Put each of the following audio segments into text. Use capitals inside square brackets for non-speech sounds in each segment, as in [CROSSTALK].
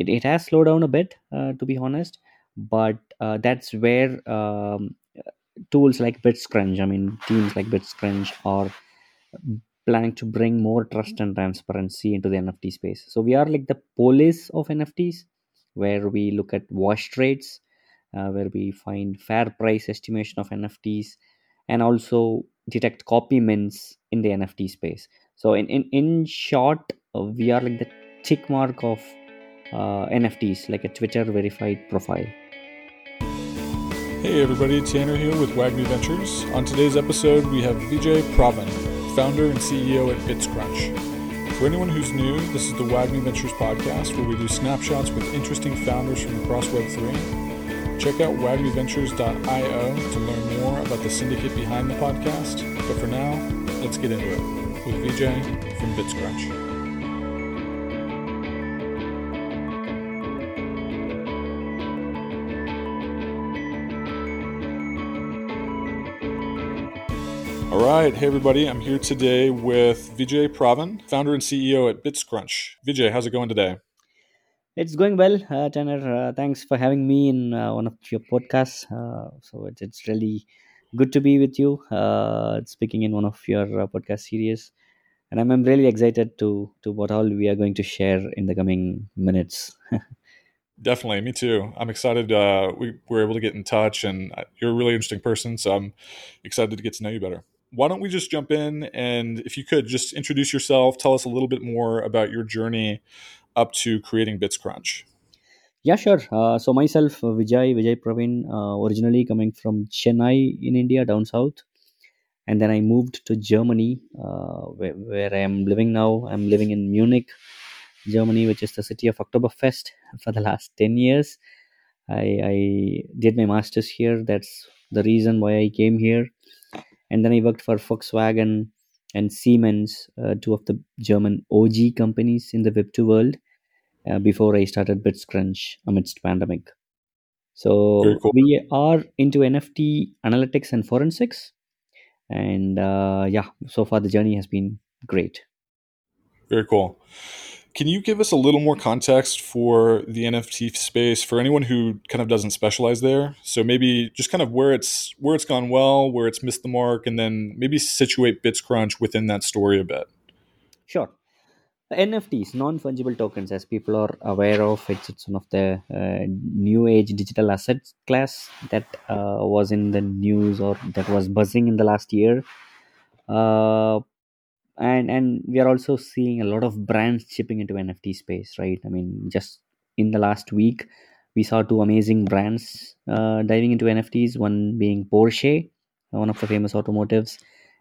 it, it has slowed down a bit uh, to be honest but uh, that's where um, tools like bitscrunch i mean teams like bitscrunch are planning to bring more trust and transparency into the nft space. So we are like the police of nfts where we look at wash trades uh, where we find fair price estimation of nfts and also detect copy mints in the nft space. So in in, in short uh, we are like the tick mark of Uh, nfts like a twitter verified profile Hey everybody, Tanner here with Wagner Ventures. On today's episode, we have Vijay Pravin, founder and CEO at BitsCrunch. For anyone who's new, this is the Wagner Ventures podcast where we do snapshots with interesting founders from across Web3. Check out wagnerventures.io to learn more about the syndicate behind the podcast. But for now, let's get into it with Vijay from BitsCrunch. All right. Hey, everybody. I'm here today with Vijay Pravin, founder and CEO at BitsCrunch. Vijay, how's it going today? It's going well, uh, Tanner. Uh, thanks for having me in uh, one of your podcasts. Uh, so it's, it's really good to be with you, uh, speaking in one of your uh, podcast series. And I'm, I'm really excited to to what all we are going to share in the coming minutes. [LAUGHS] Definitely. Me too. I'm excited uh, we were able to get in touch, and you're a really interesting person. So I'm excited to get to know you better. Why don't we just jump in? And if you could just introduce yourself, tell us a little bit more about your journey up to creating BitsCrunch. Yeah, sure. Uh, so myself, uh, Vijay, Vijay Pravin, uh, originally coming from Chennai in India, down south, and then I moved to Germany, uh, where, where I am living now. I'm living in Munich, Germany, which is the city of Oktoberfest [LAUGHS] for the last ten years. I, I did my masters here. That's the reason why I came here, and then I worked for Volkswagen and Siemens, uh, two of the German OG companies in the Web2 world uh, before I started BitsCrunch amidst pandemic. So cool. we are into NFT analytics and forensics, and uh, yeah, so far the journey has been great. Very cool. Can you give us a little more context for the NFT space for anyone who kind of doesn't specialize there? So maybe just kind of where it's where it's gone well, where it's missed the mark, and then maybe situate BitsCrunch within that story a bit. Sure. NFTs, non fungible tokens, as people are aware of, it's, it's one of the uh, new age digital asset class that uh, was in the news or that was buzzing in the last year. Uh, and and we are also seeing a lot of brands chipping into nft space right? I mean just in the last week we saw two amazing brands uh, diving into nfts one being porsche one of the famous automotives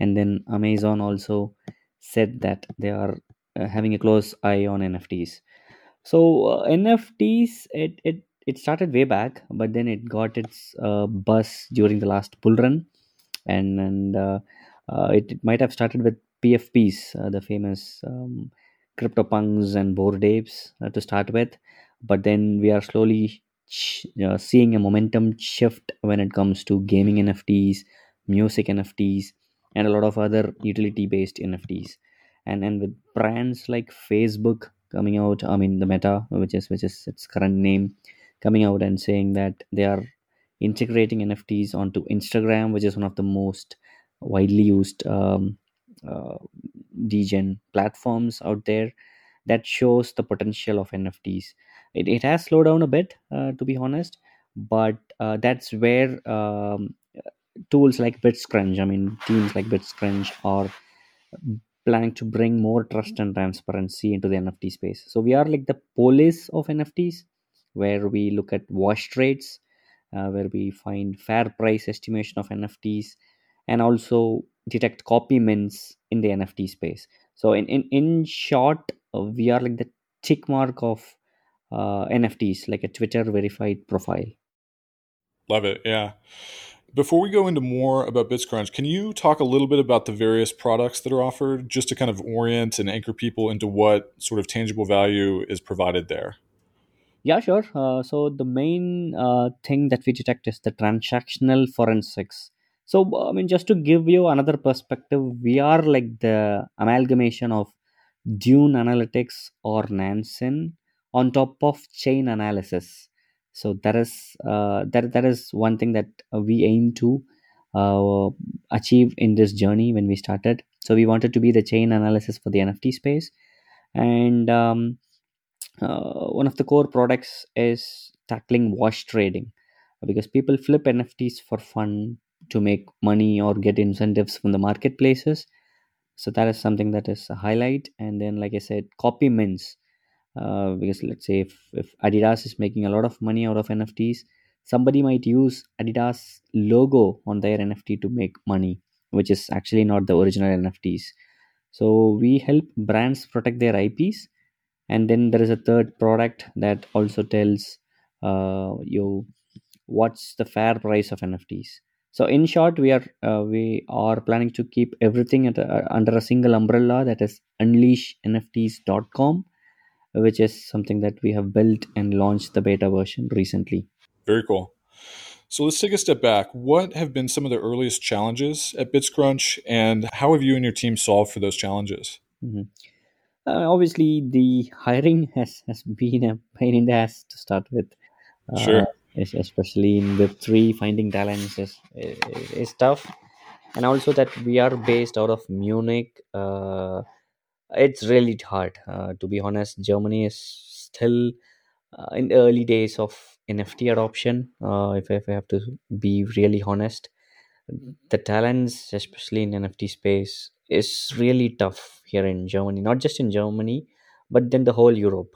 and then amazon also said that they are uh, having a close eye on nfts so uh, nfts it, it it started way back but then it got its uh, buzz during the last bull run. And and uh, uh, it, it might have started with PFPs, uh, the famous um, CryptoPunks and Bored Apes uh, to start with. But then we are slowly sh- uh, seeing a momentum shift when it comes to gaming NFTs, music NFTs, and a lot of other utility based NFTs. And and with brands like Facebook coming out, I mean the Meta, which is which is its current name, coming out and saying that they are integrating NFTs onto Instagram, which is one of the most widely used um, uh, degen platforms out there that shows the potential of nfts it, it has slowed down a bit uh, to be honest but uh, that's where um, tools like bitscrunch i mean teams like bitscrunch are planning to bring more trust and transparency into the nft space. So we are like the police of nfts where we look at wash trades uh, where we find fair price estimation of nfts and also detect copy mints in the NFT space. So in in, in short, uh, we are like the tick mark of uh, NFTs, like a Twitter verified profile. Love it. Yeah. Before we go into more about BitsCrunch, can you talk a little bit about the various products that are offered just to kind of orient and anchor people into what sort of tangible value is provided there? Yeah, sure. Uh, so the main uh, thing that we detect is the transactional forensics. So I mean, just to give you another perspective, we are like the amalgamation of Dune Analytics or Nansen on top of Chainalysis. So that is uh, that that is one thing that we aim to uh, achieve in this journey when we started. So we wanted to be the Chainalysis for the nft space. And um, uh, one of the core products is tackling wash trading because people flip nfts for fun to make money or get incentives from the marketplaces. So that is something that is a highlight. And then like i said copy mints. Uh, because let's say if, if adidas is making a lot of money out of nfts somebody might use adidas logo on their nft to make money which is actually not the original nfts so we help brands protect their ips and then there is a third product that also tells uh, you what's the fair price of nfts so in short we are uh, we are planning to keep everything at a, under a single umbrella that is unleashnfts.com which is something that we have built and launched the beta version recently Very cool. So let's take a step back. What have been some of the earliest challenges at BitsCrunch, and how have you and your team solved for those challenges? Mhm. Uh, obviously, the hiring [LAUGHS] has, has been a pain in the ass to start with. Uh, Sure. Es- especially in Web3, finding talents is, is, is tough. And also that we are based out of Munich. Uh, it's really hard. Uh, to be honest, Germany is still uh, in the early days of NFT adoption. Uh, if, if I have to be really honest, the talents, especially in NFT space, is really tough here in Germany. Not just in Germany, but then the whole Europe.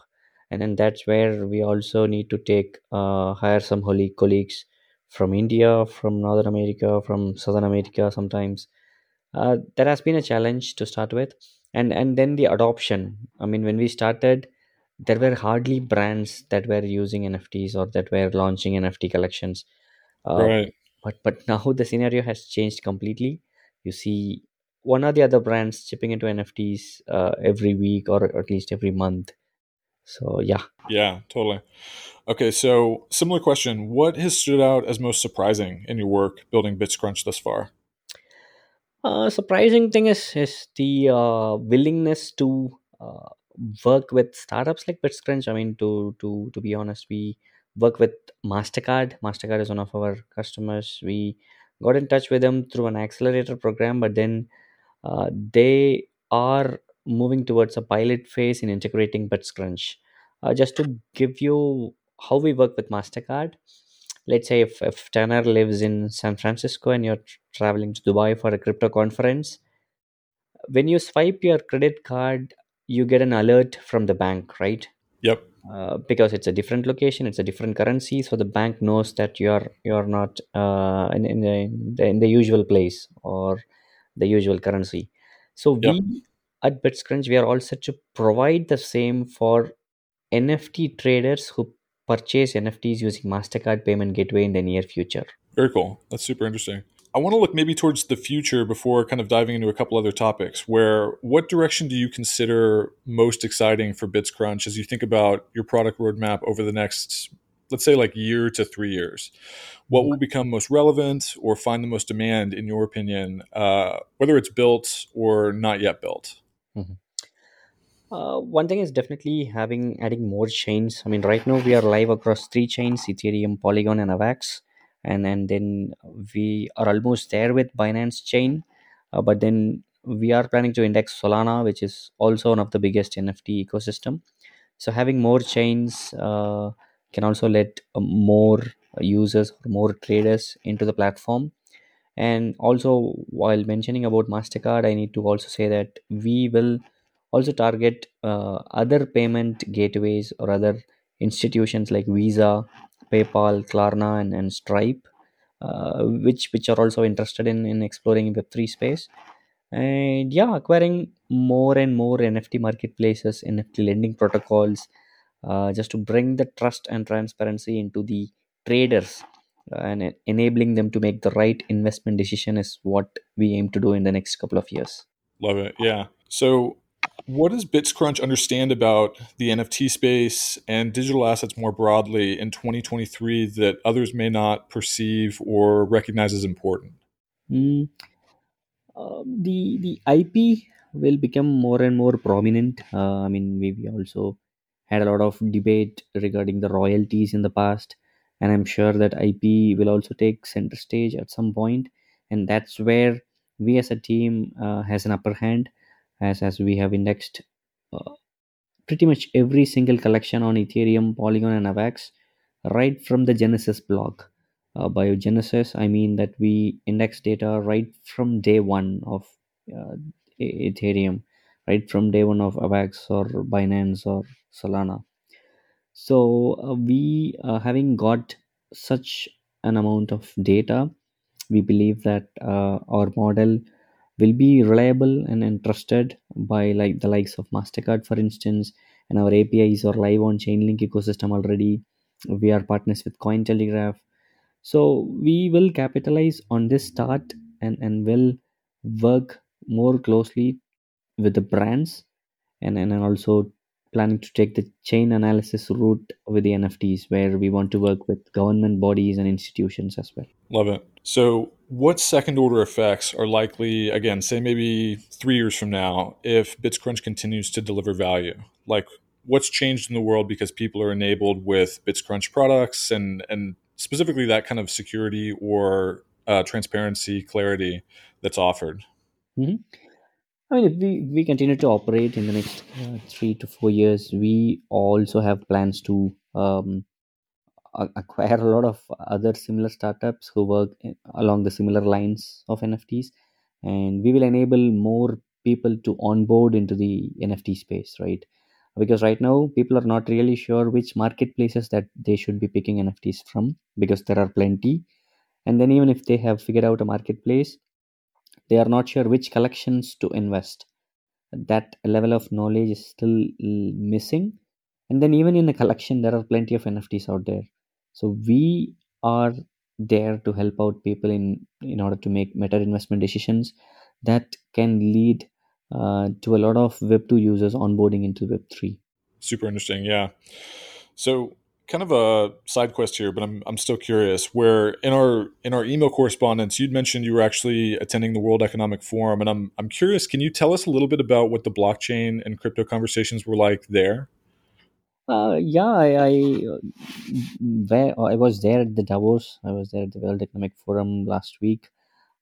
And then that's where we also need to take uh, hire some holy colleagues from India, from Northern America, from Southern America sometimes. Uh, that has been a challenge to start with, and and then the adoption. I mean, when we started, there were hardly brands that were using NFTs or that were launching NFT collections. Uh, Right. but but [LAUGHS] now the scenario has changed completely. You see one or the other brands chipping into NFTs uh, every week or at least every month. So yeah, Yeah, totally. Okay, so similar question. What has stood out as most surprising in your work building BitsCrunch thus far? uh, surprising thing is is the uh, willingness to uh, work with startups like BitsCrunch. I mean, to to to be honest, we work with Mastercard. Mastercard is one of our customers. We got in touch with them through an accelerator program, but then uh, they are moving towards a pilot phase in integrating BitsCrunch. Uh, just to give you how we work with Mastercard, let's say if, if Tanner lives in San Francisco and you're traveling to Dubai for a crypto conference, when you swipe your credit card, you get an alert from the bank, right? Yep. uh, because it's a different location it's a different currency so the bank knows that you're you're not uh, in, in, the, in the in the usual place or the usual currency so Yep. we at bitscrunch we are all set to provide the same for nft traders who purchase nfts using mastercard payment gateway in the near future Very cool. That's super interesting. I want to look maybe towards the future before kind of diving into a couple other topics. Where what direction do you consider most exciting for BitsCrunch as you think about your product roadmap over the next, let's say, like year to three years? What will become most relevant or find the most demand, in your opinion, uh, whether it's built or not yet built? Mhm. Uh, one thing is definitely having adding more chains. I mean, right now we are live across three chains: Ethereum, Polygon, and Avax, and and then we are almost there with Binance chain. Uh, but then we are planning to index Solana, which is also one of the biggest NFT ecosystem. So having more chains uh, can also let uh, more users or more traders into the platform and also while mentioning about mastercard i need to also say that we will also target uh, other payment gateways or other institutions like visa paypal klarna and, and stripe uh, which which are also interested in, in exploring web3 space. And yeah acquiring more and more nft marketplaces nft lending protocols uh, just to bring the trust and transparency into the traders and enabling them to make the right investment decision is what we aim to do in the next couple of years Love it. Yeah. So, what does BitsCrunch understand about the NFT space and digital assets more broadly in 2023 that others may not perceive or recognize as important? Mm, uh, the the ip will become more and more prominent uh, i mean we, we also had a lot of debate regarding the royalties in the past and i'm sure that ip will also take center stage at some point and that's where we as a team uh, has an upper hand as as we have indexed uh, pretty much every single collection on ethereum polygon and avax right from the genesis block. Uh, by genesis i mean that we index data right from day one of uh, ethereum right from day one of avax or binance or solana so uh, we uh, having got such an amount of data we believe that uh, our model will be reliable and, and trusted by like the likes of mastercard for instance and our apis are live on chainlink ecosystem already. We are partners with cointelegraph. So we will capitalize on this start and and will work more closely with the brands and and also planning to take the Chainalysis route with the nfts where we want to work with government bodies and institutions as well Love it. So, what second order effects are likely, again, say maybe three years from now, if BitsCrunch continues to deliver value? Like, what's changed in the world because people are enabled with BitsCrunch products and, and specifically that kind of security or uh, transparency, clarity that's offered? Mhm. I mean, if we, we continue to operate in the next uh, three to four years, we also have plans to um, acquire a lot of other similar startups who work along the similar lines of NFTs, and we will enable more people to onboard into the NFT space, right? Because right now, people are not really sure which marketplaces that they should be picking NFTs from because there are plenty. And then, even if they have figured out a marketplace, they are not sure which collections to invest that level of knowledge is still missing and then even in the collection there are plenty of nfts out there so we are there to help out people in in order to make better investment decisions that can lead uh, to a lot of web 2 users onboarding into web 3 Super interesting. Yeah. So, kind of a side quest here, but I'm, I'm still curious. Where in our in our email correspondence, you'd mentioned you were actually attending the World Economic Forum, and I'm I'm curious. Can you tell us a little bit about what the blockchain and crypto conversations were like there? uh, yeah i I, uh, where I was there at the Davos. I was there at the World Economic Forum last week,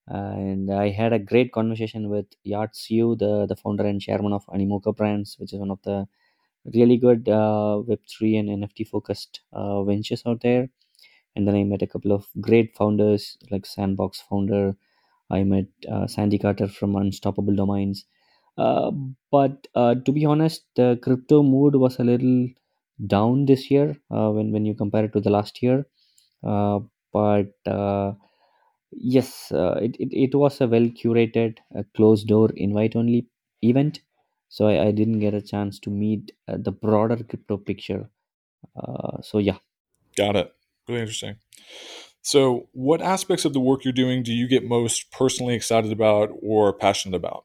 and I had a great conversation with Yat Siu, the the founder and chairman of Animoca Brands, which is one of the really good uh, Web3 and NFT focused uh, ventures out there. And then I met a couple of great founders like Sandbox founder. I met uh, Sandy Carter from Unstoppable Domains. Uh, but uh, to be honest, the crypto mood was a little down this year uh, when, when you compare it to the last year. Uh, but uh, yes, it, it, it was a well curated, closed door invite only event so I, I didn't get a chance to meet uh, the broader crypto picture uh, so yeah Got it. Really interesting. So, what aspects of the work you're doing do you get most personally excited about or passionate about?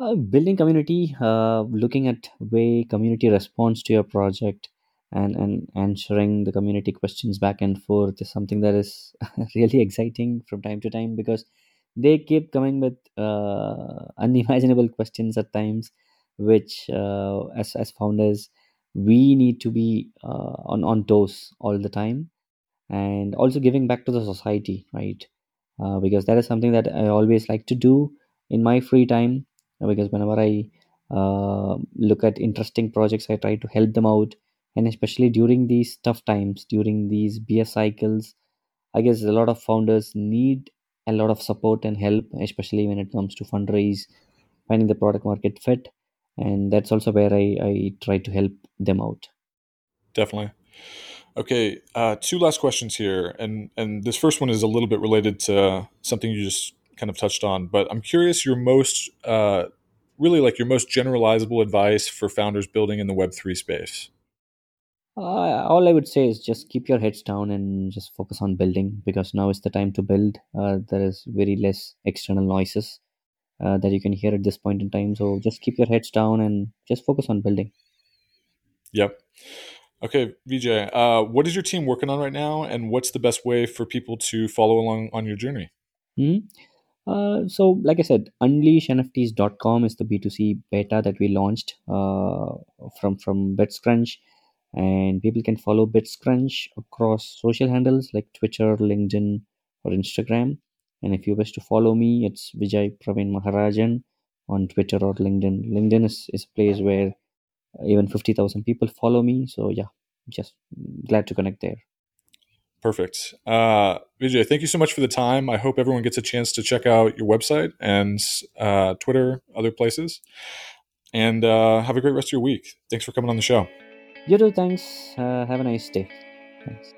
uh, building community uh, looking at way community responds to your project and and answering the community questions back and forth is something that is [LAUGHS] really exciting from time to time because they keep coming with uh, unimaginable questions at times which uh, as as founders we need to be uh, on on toes all the time and also giving back to the society right? Uh, because that is something that i always like to do in my free time because whenever i uh, look at interesting projects i try to help them out and especially during these tough times during these bs cycles i guess a lot of founders need a lot of support and help especially when it comes to fundraise finding the product market fit and that's also where i, I try to help them out Definitely. Okay, uh, two last questions here, and and this first one is a little bit related to something you just kind of touched on, but I'm curious your most uh, really like your most generalizable advice for founders building in the Web three space. Uh, all I would say is just keep your heads down and just focus on building because now is the time to build. Uh, there is very less external noises uh, that you can hear at this point in time. So just keep your heads down and just focus on building. Yep. Okay, Vijay, uh, what is your team working on right now, and what's the best way for people to follow along on your journey? Hmm? Uh, so, like I said, unleashnfts.com is the B2C beta that we launched uh, from from BitsCrunch. and people can follow BitsCrunch across social handles like Twitter, LinkedIn, or Instagram. And if you wish to follow me, it's Vijay Pravin Maharajan on Twitter or LinkedIn. LinkedIn is, is a place where even 50,000 people follow me. So, yeah, just glad to connect there. Perfect. Uh, Vijay, thank you so much for the time. I hope everyone gets a chance to check out your website and uh, Twitter, other places. And uh, have a great rest of your week. Thanks for coming on the show. You too. Thanks. Uh, have a nice day. Thanks.